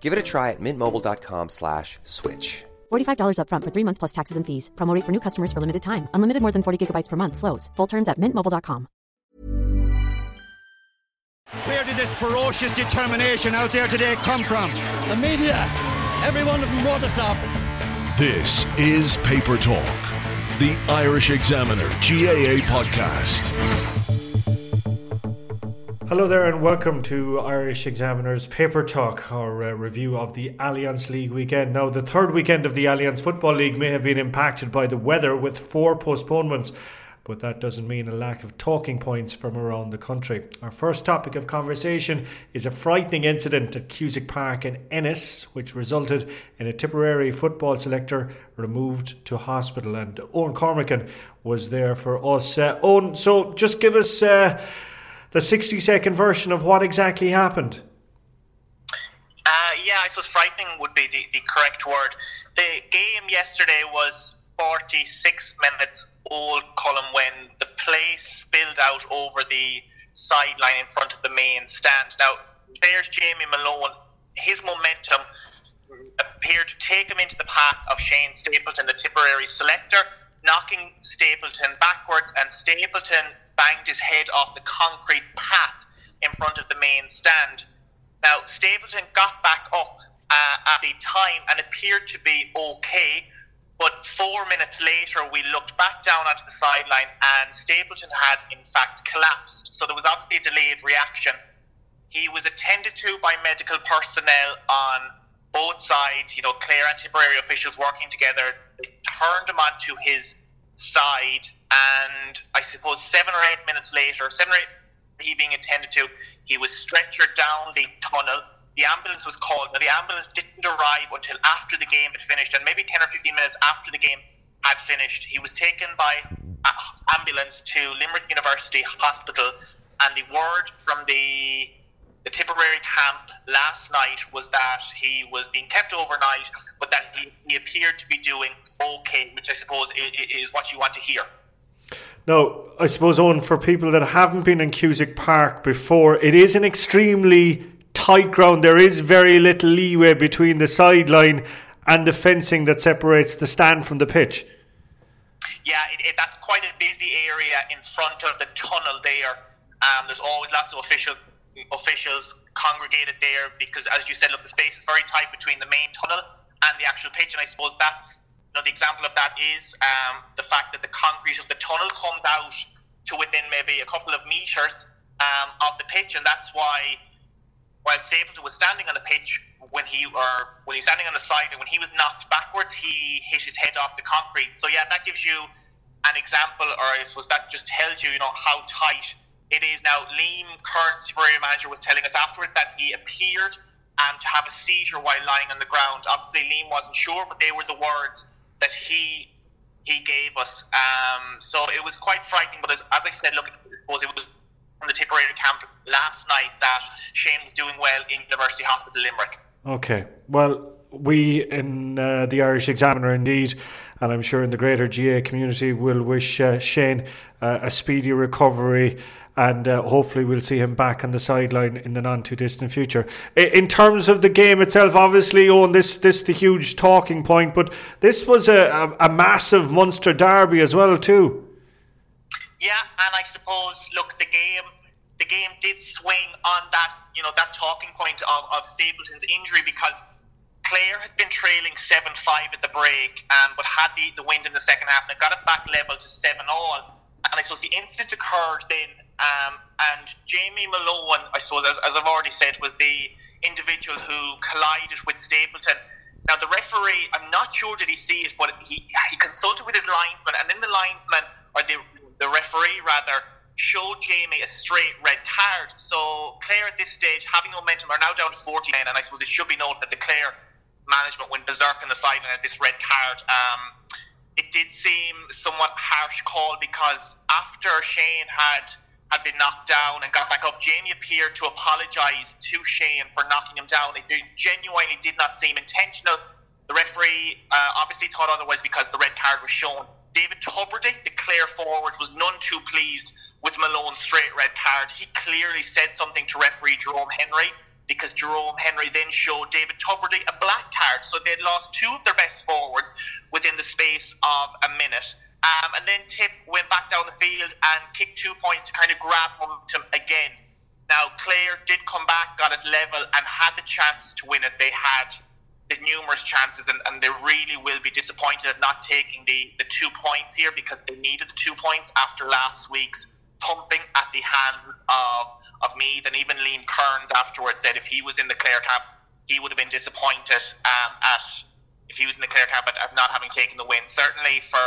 Give it a try at mintmobile.com slash switch. $45 upfront for three months plus taxes and fees. Promote for new customers for limited time. Unlimited more than 40 gigabytes per month. Slows. Full terms at mintmobile.com. Where did this ferocious determination out there today come from? The media. Every one of them wrote us up. This is Paper Talk, the Irish Examiner GAA podcast. Hello there, and welcome to Irish Examiner's Paper Talk, our uh, review of the Allianz League weekend. Now, the third weekend of the Allianz Football League may have been impacted by the weather with four postponements, but that doesn't mean a lack of talking points from around the country. Our first topic of conversation is a frightening incident at Cusack Park in Ennis, which resulted in a Tipperary football selector removed to hospital. And Owen Cormican was there for us. Uh, Owen, so just give us. Uh, the 60 second version of what exactly happened? Uh, yeah, I suppose frightening would be the, the correct word. The game yesterday was 46 minutes old, column when the play spilled out over the sideline in front of the main stand. Now, there's Jamie Malone. His momentum appeared to take him into the path of Shane Stapleton, the Tipperary selector, knocking Stapleton backwards, and Stapleton banged his head off the concrete path in front of the main stand. Now, Stapleton got back up uh, at the time and appeared to be okay, but four minutes later, we looked back down onto the sideline and Stapleton had, in fact, collapsed. So there was obviously a delayed reaction. He was attended to by medical personnel on both sides, you know, Clare and Tipperary officials working together. They turned him onto his side, and I suppose seven or eight minutes later, seven or eight, he being attended to, he was stretchered down the tunnel. The ambulance was called. Now, the ambulance didn't arrive until after the game had finished, and maybe 10 or 15 minutes after the game had finished. He was taken by ambulance to Limerick University Hospital, and the word from the the Tipperary camp last night was that he was being kept overnight, but that he, he appeared to be doing okay, which I suppose is, is what you want to hear. Now, I suppose, Owen, for people that haven't been in Cusack Park before, it is an extremely tight ground. There is very little leeway between the sideline and the fencing that separates the stand from the pitch. Yeah, it, it, that's quite a busy area in front of the tunnel there. Um, there's always lots of official officials congregated there because, as you said, look, the space is very tight between the main tunnel and the actual pitch, and I suppose that's know the example of that is um, the fact that the concrete of the tunnel comes out to within maybe a couple of meters um, of the pitch, and that's why while Stapleton was standing on the pitch when he or when he was standing on the side and when he was knocked backwards, he hit his head off the concrete. So yeah, that gives you an example, or I suppose that just tells you, you know, how tight it is now. Liam Kearns, Tipperary manager, was telling us afterwards that he appeared um, to have a seizure while lying on the ground. Obviously, Liam wasn't sure, but they were the words that he he gave us. Um, so it was quite frightening. But as, as I said, look, it was, it was from the Tipperary camp last night that Shane was doing well in University Hospital Limerick. Okay, well, we in uh, the Irish Examiner, indeed, and I'm sure in the greater GAA community, will wish uh, Shane uh, a speedy recovery and uh, hopefully we'll see him back on the sideline in the non too distant future. In terms of the game itself, obviously, on this this the huge talking point, but this was a, a, a massive Munster derby as well too. Yeah, and I suppose look the game the game did swing on that, you know, that talking point of, of Stapleton's injury because Clare had been trailing 7 5 at the break, um, but had the, the wind in the second half and it got it back level to 7 all. And I suppose the incident occurred then, um, and Jamie Malone, I suppose, as, as I've already said, was the individual who collided with Stapleton. Now, the referee, I'm not sure did he see it, but he, he consulted with his linesman, and then the linesman, or the, the referee rather, showed Jamie a straight red card. So Clare at this stage, having the momentum, are now down to 40 men, and I suppose it should be noted that the Clare management went berserk in the sideline at this red card. Um, it did seem somewhat harsh call because after Shane had had been knocked down and got back up, Jamie appeared to apologise to Shane for knocking him down. It genuinely did not seem intentional. The referee uh, obviously thought otherwise because the red card was shown. David Tubridy, the Clare forward, was none too pleased with Malone's straight red card. He clearly said something to referee Jerome Henry because Jerome Henry then showed David Tubridy a black card. So they'd lost two of their best forwards within the space of a minute. Um, and then Tip went back down the field and kicked two points to kind of grab momentum again. Now, Clare did come back, got it level, and had the chances to win it. They had the numerous chances, and, and they really will be disappointed at not taking the, the two points here because they needed the two points after last week's thumping at the hand of of Meath, and even Liam Kearns afterwards said if he was in the Clare camp, he would have been disappointed um, at if he was in the Clare camp at, not having taken the win. Certainly for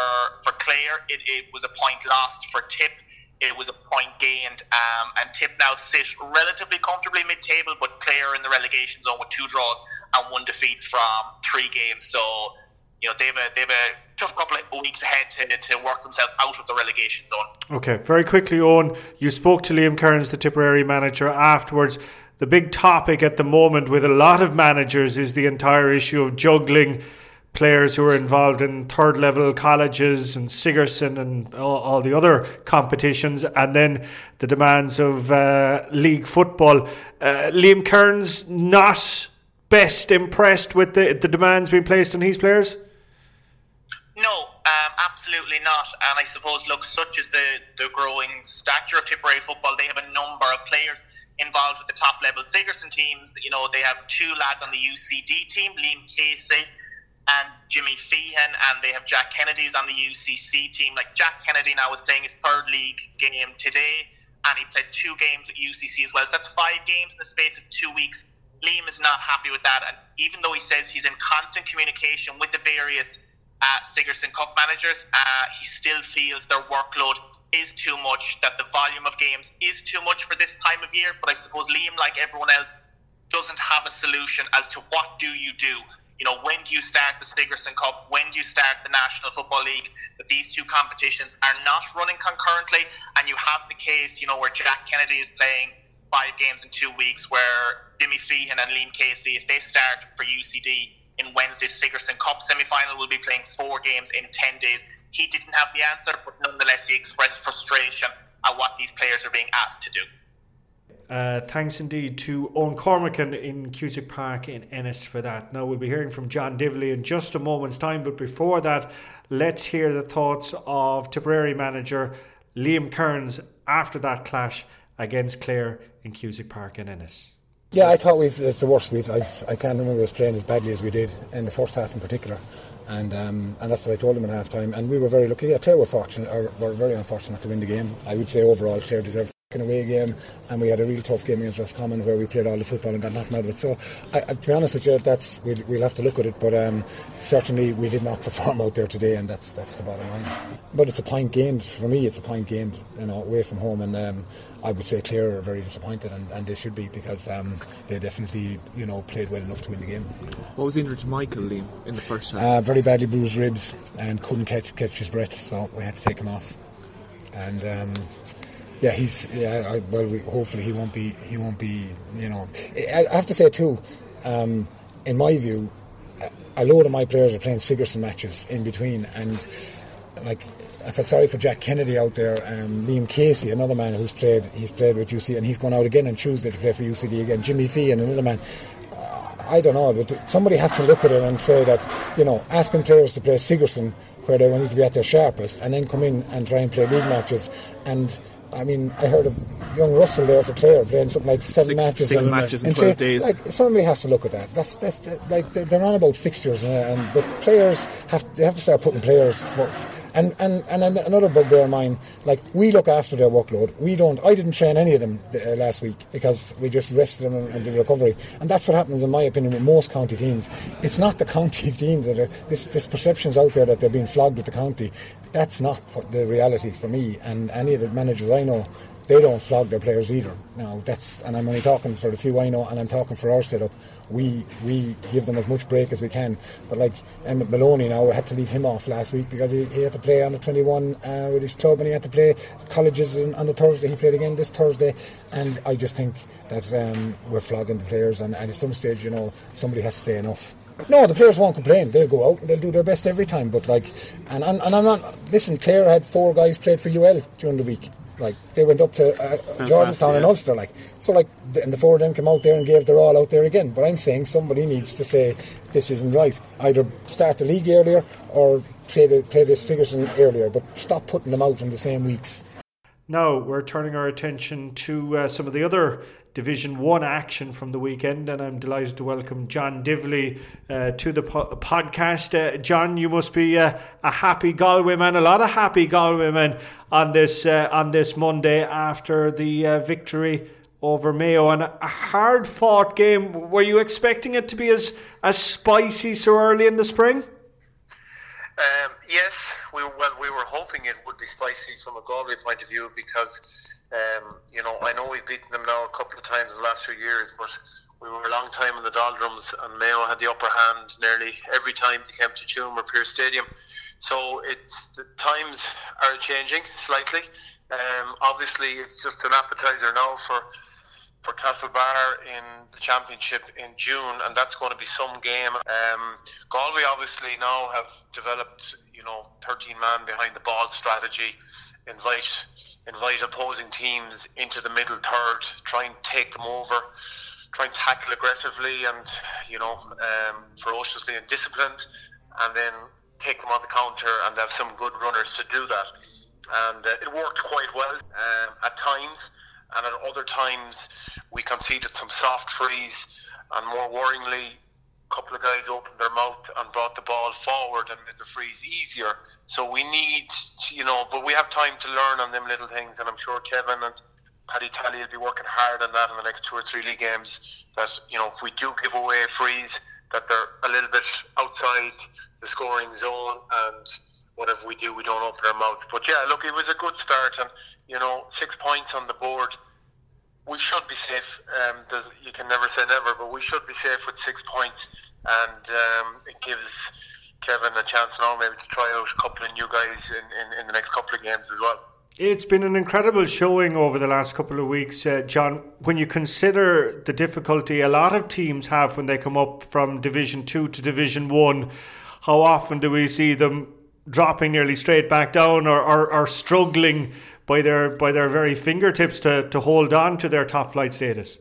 for Clare, it, it was a point lost. For Tip, it was a point gained, um, and Tip now sit relatively comfortably mid-table, but Clare in the relegation zone with two draws and one defeat from three games. So you know they've a they've a tough couple of weeks ahead to, to work themselves out of the relegation zone. Okay, very quickly, Owen, you spoke to Liam Kearns, the Tipperary manager, afterwards. The big topic at the moment with a lot of managers is the entire issue of juggling players who are involved in third level colleges and Sigerson and all, all the other competitions, and then the demands of uh, league football. Uh, Liam Kearns not best impressed with the, the demands being placed on his players? No, um, absolutely not. And I suppose, look, such is the, the growing stature of Tipperary football, they have a number of players involved with the top level Sigerson teams. You know, they have two lads on the UCD team, Liam Casey and Jimmy Feehan, and they have Jack Kennedy's on the UCC team. Like Jack Kennedy now is playing his third league game today, and he played two games at UCC as well. So that's five games in the space of two weeks. Liam is not happy with that, and even though he says he's in constant communication with the various uh, Sigerson Cup managers, uh, he still feels their workload is too much, that the volume of games is too much for this time of year. But I suppose Liam, like everyone else, doesn't have a solution as to what do you do. You know, when do you start the Sigerson Cup? When do you start the National Football League? That these two competitions are not running concurrently, and you have the case, you know, where Jack Kennedy is playing five games in two weeks, where Jimmy Feehan and Liam Casey, if they start for UCD, in Wednesday's Sigerson Cup semi final, will be playing four games in 10 days. He didn't have the answer, but nonetheless, he expressed frustration at what these players are being asked to do. Uh, thanks indeed to Owen Cormican in Cusack Park in Ennis for that. Now we'll be hearing from John Divilly in just a moment's time, but before that, let's hear the thoughts of Tipperary manager Liam Kearns after that clash against Clare in Cusack Park in Ennis. Yeah, I thought we've it's the worst we've I've, I can't remember us playing as badly as we did in the first half in particular, and um, and that's what I told him in half time. And we were very lucky. Yeah, Clare were fortunate, or were very unfortunate to win the game. I would say overall Clare deserved away game, and we had a real tough game against Roscommon where we played all the football and got nothing out of it. So, I, to be honest with you, that's we'll, we'll have to look at it. But um, certainly we did not perform out there today, and that's that's the bottom line. But it's a point gained for me. It's a point gained, you know, away from home, and um, I would say Clare are very disappointed, and, and they should be because um, they definitely, you know, played well enough to win the game. What was injured to Michael Liam in the first half? Uh, very badly bruised ribs and couldn't catch catch his breath, so we had to take him off. And um, yeah, he's yeah. I, well, we, hopefully he won't be. He won't be. You know, I, I have to say too. Um, in my view, a load of my players are playing Sigerson matches in between, and like I felt sorry for Jack Kennedy out there. Um, Liam Casey, another man who's played, he's played with UC, and he's gone out again on Tuesday to play for UCD again. Jimmy Feehan another man. Uh, I don't know, but somebody has to look at it and say that you know, asking players to play Sigerson where they need to be at their sharpest, and then come in and try and play league matches and I mean, I heard of young Russell there for Clare playing something like seven Six- matches. six in, matches in 12 days. Like somebody has to look at that. That's that's that, like they're, they're on about fixtures, and, and but players have they have to start putting players for, and and and an- another bugbear of mine. Like we look after their workload. We don't. I didn't train any of them uh, last week because we just rested them and, and did recovery, and that's what happens in my opinion with most county teams. It's not the county teams that are this this perception's out there that they're being flogged with the county. That's not the reality for me and any of the managers I know they don't flog their players either. Now that's, and I'm only talking for the few I know, and I'm talking for our setup. We we give them as much break as we can. But like Emmett Maloney now, we had to leave him off last week because he, he had to play on the 21 uh, with his club, and he had to play colleges on, on the Thursday. He played again this Thursday, and I just think that um, we're flogging the players, and, and at some stage, you know, somebody has to say enough. No, the players won't complain. They'll go out and they'll do their best every time. But like, and, and, and I'm not. Listen, Clare had four guys played for UL during the week. Like they went up to uh, Jordanstown and yeah. Ulster. Like so, like th- and the four of them came out there and gave their all out there again. But I'm saying somebody needs to say this isn't right. Either start the league earlier or play the play the Sigerson earlier. But stop putting them out in the same weeks. Now we're turning our attention to uh, some of the other Division One action from the weekend, and I'm delighted to welcome John Divilly uh, to the po- podcast. Uh, John, you must be uh, a happy Galway man, a lot of happy Galway men on this uh, on this Monday after the uh, victory over Mayo and a hard fought game. Were you expecting it to be as as spicy so early in the spring? Um, yes, we well we were hoping it would be spicy from a Galway point of view because um, you know I know we've beaten them now a couple of times in the last few years, but we were a long time in the doldrums and Mayo had the upper hand nearly every time they came to Tuam or Pearse Stadium. So it's the times are changing slightly. Um, obviously, it's just an appetizer now for for Castlebar in the championship in June, and that's going to be some game. Um, Galway obviously now have developed, you know, 13 man behind the ball strategy, invite invite opposing teams into the middle third, try and take them over, try and tackle aggressively and you know um, ferociously and disciplined, and then take them on the counter and have some good runners to do that. And uh, it worked quite well um, at times and at other times we conceded some soft frees and more worryingly couple of guys opened their mouth and brought the ball forward and made the frees easier so we need you know but we have time to learn on them little things and I'm sure Kevin and Paddy Tally will be working hard on that in the next two or three league games that you know if we do give away a frees that they're a little bit outside the scoring zone and whatever we do we don't open our mouths but yeah look it was a good start and you know, six points on the board. We should be safe. Um, you can never say never, but we should be safe with six points, and um, it gives Kevin a chance now maybe to try out a couple of new guys in, in, in the next couple of games as well. It's been an incredible showing over the last couple of weeks, uh, John. When you consider the difficulty a lot of teams have when they come up from Division Two to Division One, how often do we see them dropping nearly straight back down or, or, or struggling by their by their very fingertips to, to hold on to their top flight status?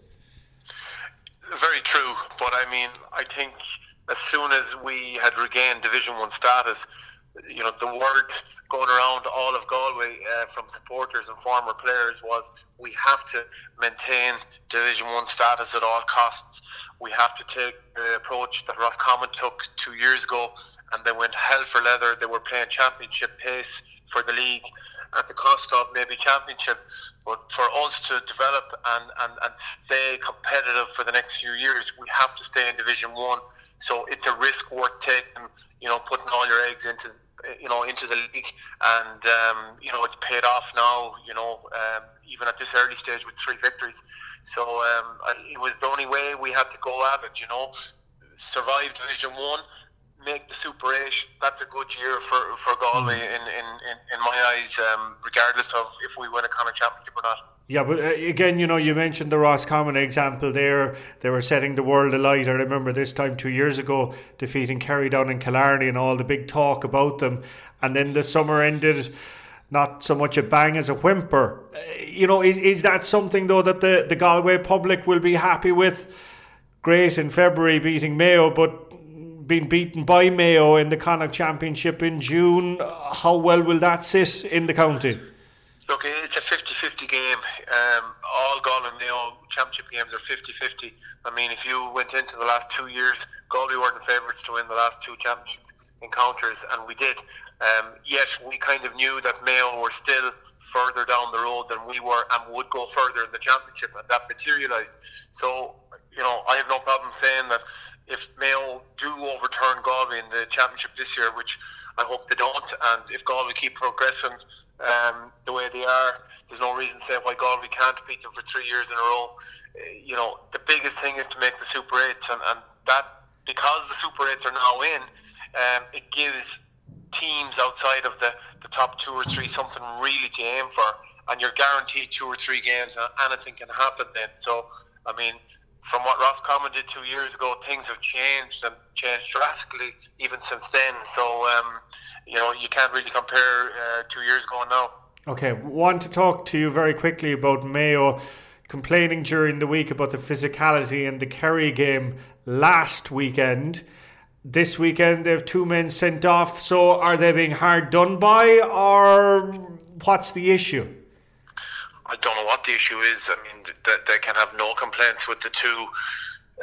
Very true, but I mean, I think as soon as we had regained Division One status, you know, the word going around all of Galway uh, from supporters and former players was we have to maintain Division One status at all costs. We have to take the approach that Roscommon took two years ago, and they went hell for leather. They were playing championship pace for the league at the cost of maybe championship. But for us to develop and, and, and stay competitive for the next few years, we have to stay in Division One. So it's a risk worth taking. You know, putting all your eggs into you know into the league, and um, you know it's paid off now. You know, um, even at this early stage with three victories. So um, it was the only way we had to go at it. You know, survive Division One, make the Super Eight. That's a good year for for Galway in in, in, in my eyes, um, regardless of if we win a Connacht Championship or not. Yeah, but uh, again, you know, you mentioned the Roscommon example there. They were setting the world alight. I remember this time two years ago defeating Kerry down in Killarney and all the big talk about them. And then the summer ended not so much a bang as a whimper. Uh, You know, is, is that something, though, that the, the Galway public will be happy with? Great in February beating Mayo, but being beaten by Mayo in the Connacht Championship in June, how well will that sit in the county? Look, it's a 50-50 game. Um, all Galway Mayo championship games are 50-50. I mean, if you went into the last two years, Galway were the favourites to win the last two championship encounters, and we did. Um, yet we kind of knew that Mayo were still further down the road than we were and would go further in the championship, and that materialised. So, you know, I have no problem saying that if Mayo do overturn Galway in the championship this year, which I hope they don't, and if Galway keep progressing um, the way they are, there's no reason to say why Galway can't beat them for three years in a row. Uh, you know, the biggest thing is to make the Super 8s, and, and that, because the Super 8s are now in, um, it gives teams outside of the, the top two or three something really to aim for, and you're guaranteed two or three games, and anything can happen then. So, I mean, from what Roscommon did two years ago, things have changed and changed drastically even since then. So, um, you know, you can't really compare uh, two years ago and now. Okay, want to talk to you very quickly about Mayo complaining during the week about the physicality in the Kerry game last weekend. This weekend they have two men sent off, so are they being hard done by, or what's the issue? I don't know what the issue is. I mean, they, they can have no complaints with the two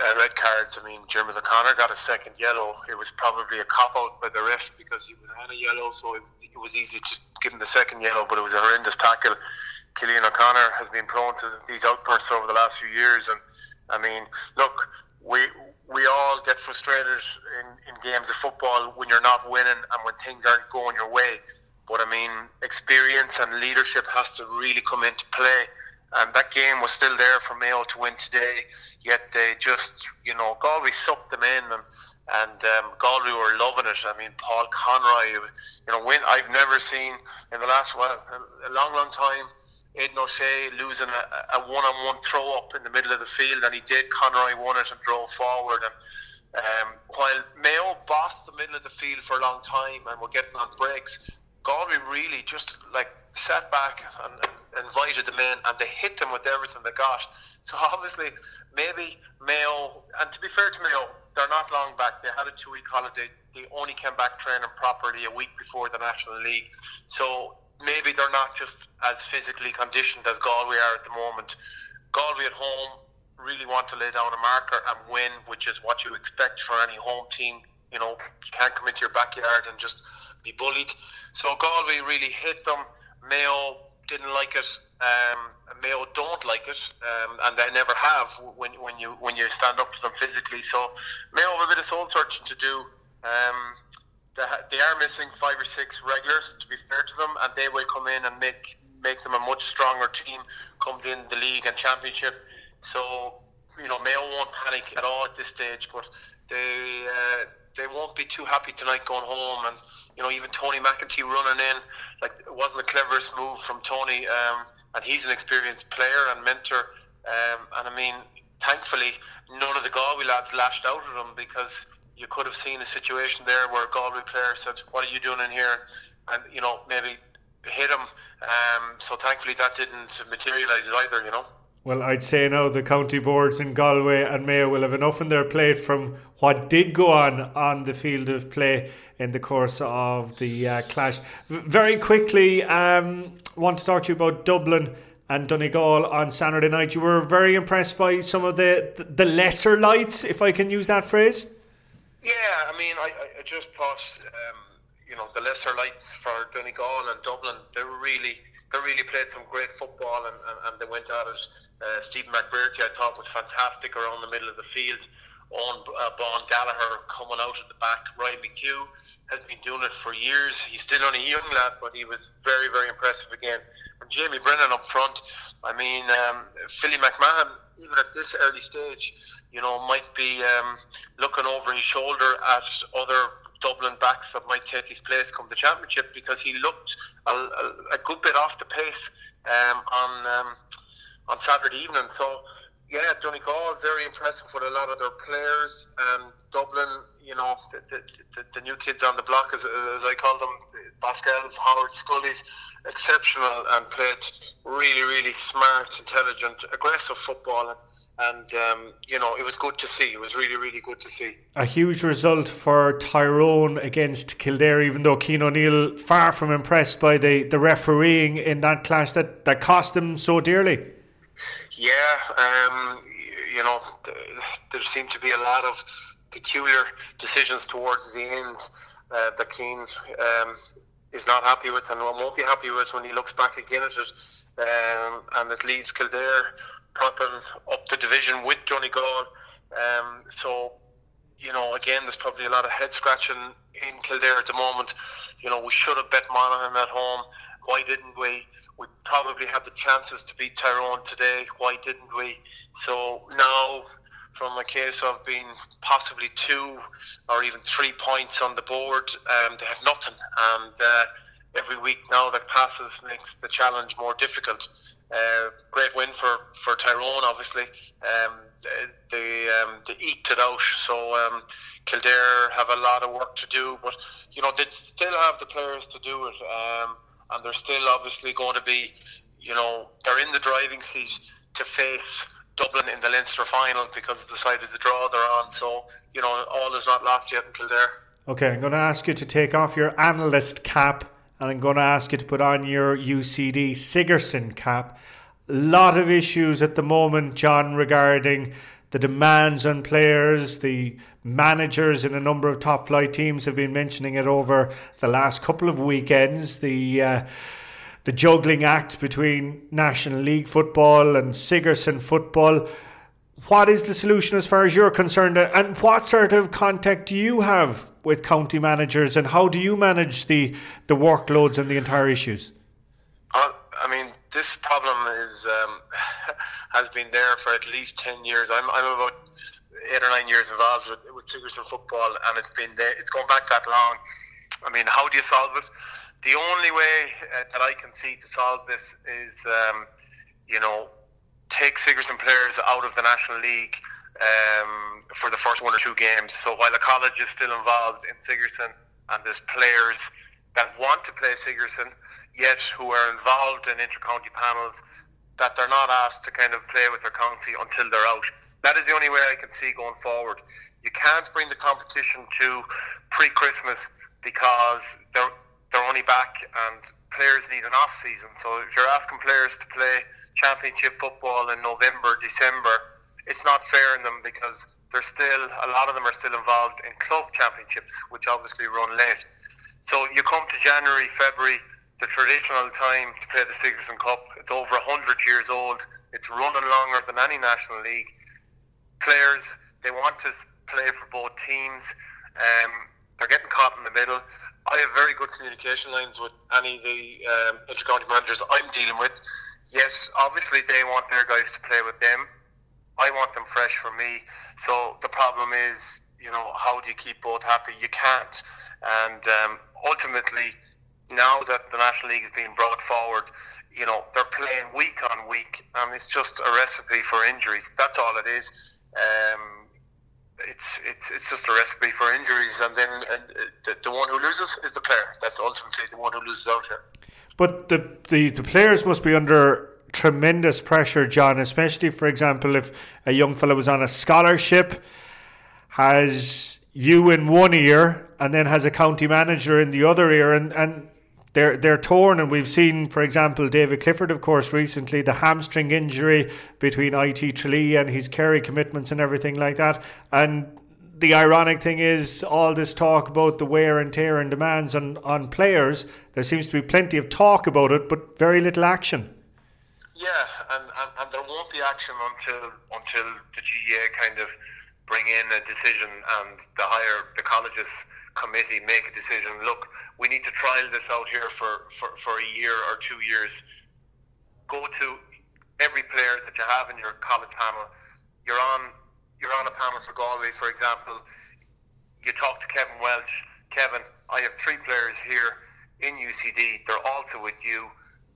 uh, red cards. I mean, Diarmuid O'Connor got a second yellow. It was probably a cop out by the ref because he was on a yellow, so it, it, was easy to give him the second yellow. But it was a horrendous tackle. Cillian O'Connor has been prone to these outbursts over the last few years, and I mean, look, we we all get frustrated in, in games of football when you're not winning and when things aren't going your way. But I mean, experience and leadership has to really come into play and that game was still there for Mayo to win today. Yet they just, you know, Galway sucked them in, and and um, Galway were loving it. I mean, Paul Conroy, you know, win. I've never seen in the last well, a long, long time. Aidan O'Shea losing a, one-on-one throw up in the middle of the field, and he did. Conroy won it and drove forward, and um, while Mayo bossed the middle of the field for a long time and were getting on breaks, Galway really just like sat back and, and invited them in, and they hit them with everything they got. So obviously, maybe Mayo, and to be fair to Mayo, they're not long back. They had a two-week holiday. They only came back training properly a week before the National League. So maybe they're not just as physically conditioned as Galway are at the moment. Galway at home really want to lay down a marker and win, which is what you expect for any home team. You know, you can't come into your backyard and just be bullied. So Galway really hit them. Mayo didn't like it. Um, Mayo don't like it, um, and they never have when, when you when you stand up to them physically. So Mayo have a bit of soul searching to do. Um, they, are missing five or six regulars, to be fair to them, and they will come in and make make them a much stronger team come in the league and championship. So you know Mayo won't panic at all at this stage, but they uh, they won't be too happy tonight going home and you know, even Tony McEntee running in, like it wasn't the cleverest move from Tony, um, and he's an experienced player and mentor. Um, and I mean, thankfully, none of the Galway lads lashed out at him because you could have seen a situation there where a Galway player said, "What are you doing in here?" and you know maybe hit him. Um, so thankfully, that didn't materialise either. You know. Well, I'd say now the county boards in Galway and Mayo will have enough on their plate from what did go on on the field of play in the course of the uh, clash. V- very quickly, um, want to talk to you about Dublin and Donegal on Saturday night. You were very impressed by some of the the lesser lights, if I can use that phrase. Yeah, I mean, I, I just thought, um, you know, the lesser lights for Donegal and Dublin, they were really they really played some great football and, and, and they went at it. Uh, Stephen McBrearty, I thought, was fantastic around the middle of the field. On uh, Gallagher coming out at the back. Ryan McHugh has been doing it for years. He's still only a young lad, but he was very, very impressive again. And Jamie Brennan up front. I mean, um, Philly McMahon, even at this early stage, you know, might be um, looking over his shoulder at other Dublin backs that might take his place come the championship because he looked a, a, good bit off the pace um, on um, on Saturday evening. So yeah, Donegal very impressive with a lot of their players. Um, Dublin, you know, the, the, the, the, new kids on the block, as, as I call them, Pascal's, Howard, Scully's, exceptional and played really, really smart, intelligent, aggressive football. And, and um, you know it was good to see. It was really, really good to see. A huge result for Tyrone against Kildare, even though Cian O'Neill far from impressed by the, the refereeing in that clash that, that cost them so dearly. Yeah, um, you know, there seemed to be a lot of peculiar decisions towards the end uh, that Cian um, is not happy with and won't be happy with when he looks back again at it. Um, and it leads Kildare propping up the division with Donegal. Um, so, you know, again, there's probably a lot of head scratching in Kildare at the moment. You know, we should have bet Monaghan at home. Why didn't we? We probably had the chances to beat Tyrone today. Why didn't we? So now, from a case of being possibly two or even three points on the board, um, they have nothing. And uh, every week now that passes makes the challenge more difficult. Uh, great win for, for Tyrone, obviously. Um, they um, they eked it out. So um, Kildare have a lot of work to do, but you know they still have the players to do it, um, and they're still obviously going to be, you know, they're in the driving seat to face Dublin in the Leinster final because of the side of the draw they're on. So you know all is not lost yet until there. Okay, I'm going to ask you to take off your analyst cap and I'm going to ask you to put on your UCD Sigerson cap. A lot of issues at the moment, John, regarding the demands on players. The managers in a number of top flight teams have been mentioning it over the last couple of weekends. The uh, the juggling act between National League football and Sigerson football. What is the solution as far as you're concerned, and what sort of contact do you have with county managers, and how do you manage the the workloads and the entire issues? Uh, I mean, this problem is um, has been there for at least ten years. I'm I'm about eight or nine years involved with, with Sigerson football, and it's been there. It's gone back that long. I mean, how do you solve it? The only way uh, that I can see to solve this is, um, you know, take Sigerson players out of the National League um, for the first one or two games. So while the college is still involved in Sigerson and there's players that want to play Sigerson, yet who are involved in inter-county panels, that they're not asked to kind of play with their county until they're out. That is the only way I can see going forward. You can't bring the competition to pre-Christmas because they're they're only back and players need an off season. So if you're asking players to play championship football in November, December, it's not fair in them because they're still a lot of them are still involved in club championships, which obviously run late. So you come to January, February, the traditional time to play the Sigerson Cup. It's over hundred years old. It's running longer than any national league. Players they want to play for both teams. Um, they're getting caught in the middle. I have very good communication lines with any of the um, intercounty managers I'm dealing with. Yes, obviously they want their guys to play with them I want them fresh for me. So the problem is, you know, how do you keep both happy? You can't. And um, ultimately, now that the National League is being brought forward, you know, they're playing week on week, and it's just a recipe for injuries. That's all it is. Um, it's it's it's just a recipe for injuries, and then and uh, the, the one who loses is the player. That's ultimately the one who loses out here. But the, the, the players must be under tremendous pressure, John, especially, for example, if a young fellow was on a scholarship, has you in one ear, and then has a county manager in the other ear, and, and they're they're torn. And we've seen, for example, David Clifford, of course, recently the hamstring injury between IT Tralee and his Kerry commitments and everything like that. And the ironic thing is, all this talk about the wear and tear and demands on, on players, there seems to be plenty of talk about it, but very little action. Yeah, and, and, and there won't be action until until the GAA kind of bring in a decision and the higher the colleges committee make a decision. Look, we need to trial this out here for, for, for a year or two years. Go to every player that you have in your college panel. You're on you're on a panel for Galway, for example. You talk to Kevin Walsh. Kevin, I have three players here in UCD. They're also with you.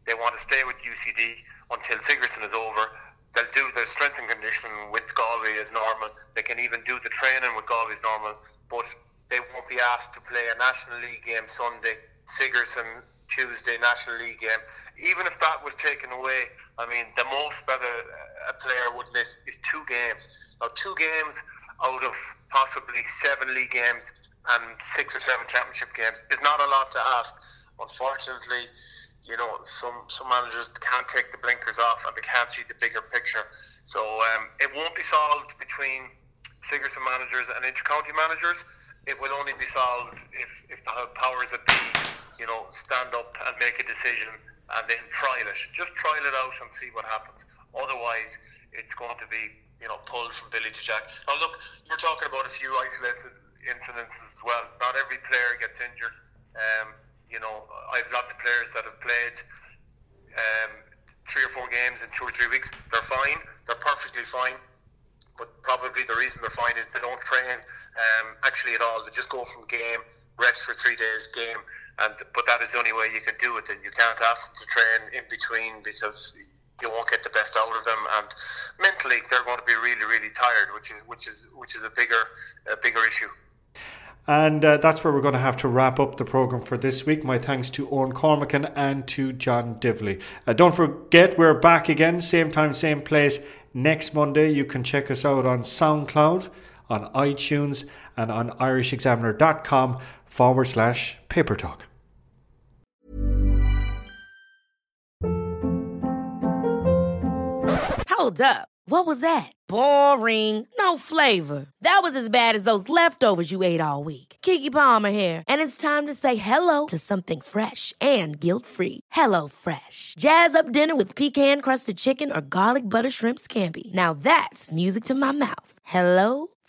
They want to stay with UCD until Sigerson is over. they'll do their strength and conditioning with Galway as normal. They can even do the training with Galway as normal, but they won't be asked to play a National League game Sunday, Sigerson Tuesday National League game. Even if that was taken away, I mean, the most that a, player would miss is two games. Now, two games out of possibly seven league games and six or seven championship games is not a lot to ask. Unfortunately, you know, some some managers can't take the blinkers off and they can't see the bigger picture. So um, it won't be solved between Sigerson managers and intercounty managers it will only be solved if, if the powers that be, you know, stand up and make a decision and then trial it. Just trial it out and see what happens. Otherwise, it's going to be, you know, pulled from Billy to Jack. Now, look, you're talking about a few isolated incidents as well. Not every player gets injured. Um, you know, I've lots of players that have played um, three or four games in two or three weeks. They're fine. They're perfectly fine. But probably the reason they're fine is they don't train um, actually at all. They just go from game, rest for three days, game, and but that is the only way you can do it. And you can't ask them to train in between because you won't get the best out of them. And mentally, they're going to be really, really tired, which is which is which is a bigger a bigger issue. And uh, that's where we're going to have to wrap up the programme for this week. My thanks to Owen Cormican and to John Divilly. Uh, don't forget, we're back again, same time, same place, next Monday. You can check us out on SoundCloud on iTunes and on irishexaminer.com forward slash paper talk. Hold up. What was that? Boring. No flavor. That was as bad as those leftovers you ate all week. Keke Palmer here, and it's time to say hello to something fresh and guilt-free. Hello Fresh. Jazz up dinner with pecan-crusted chicken or garlic butter shrimp scampi. Now that's music to my mouth. Hello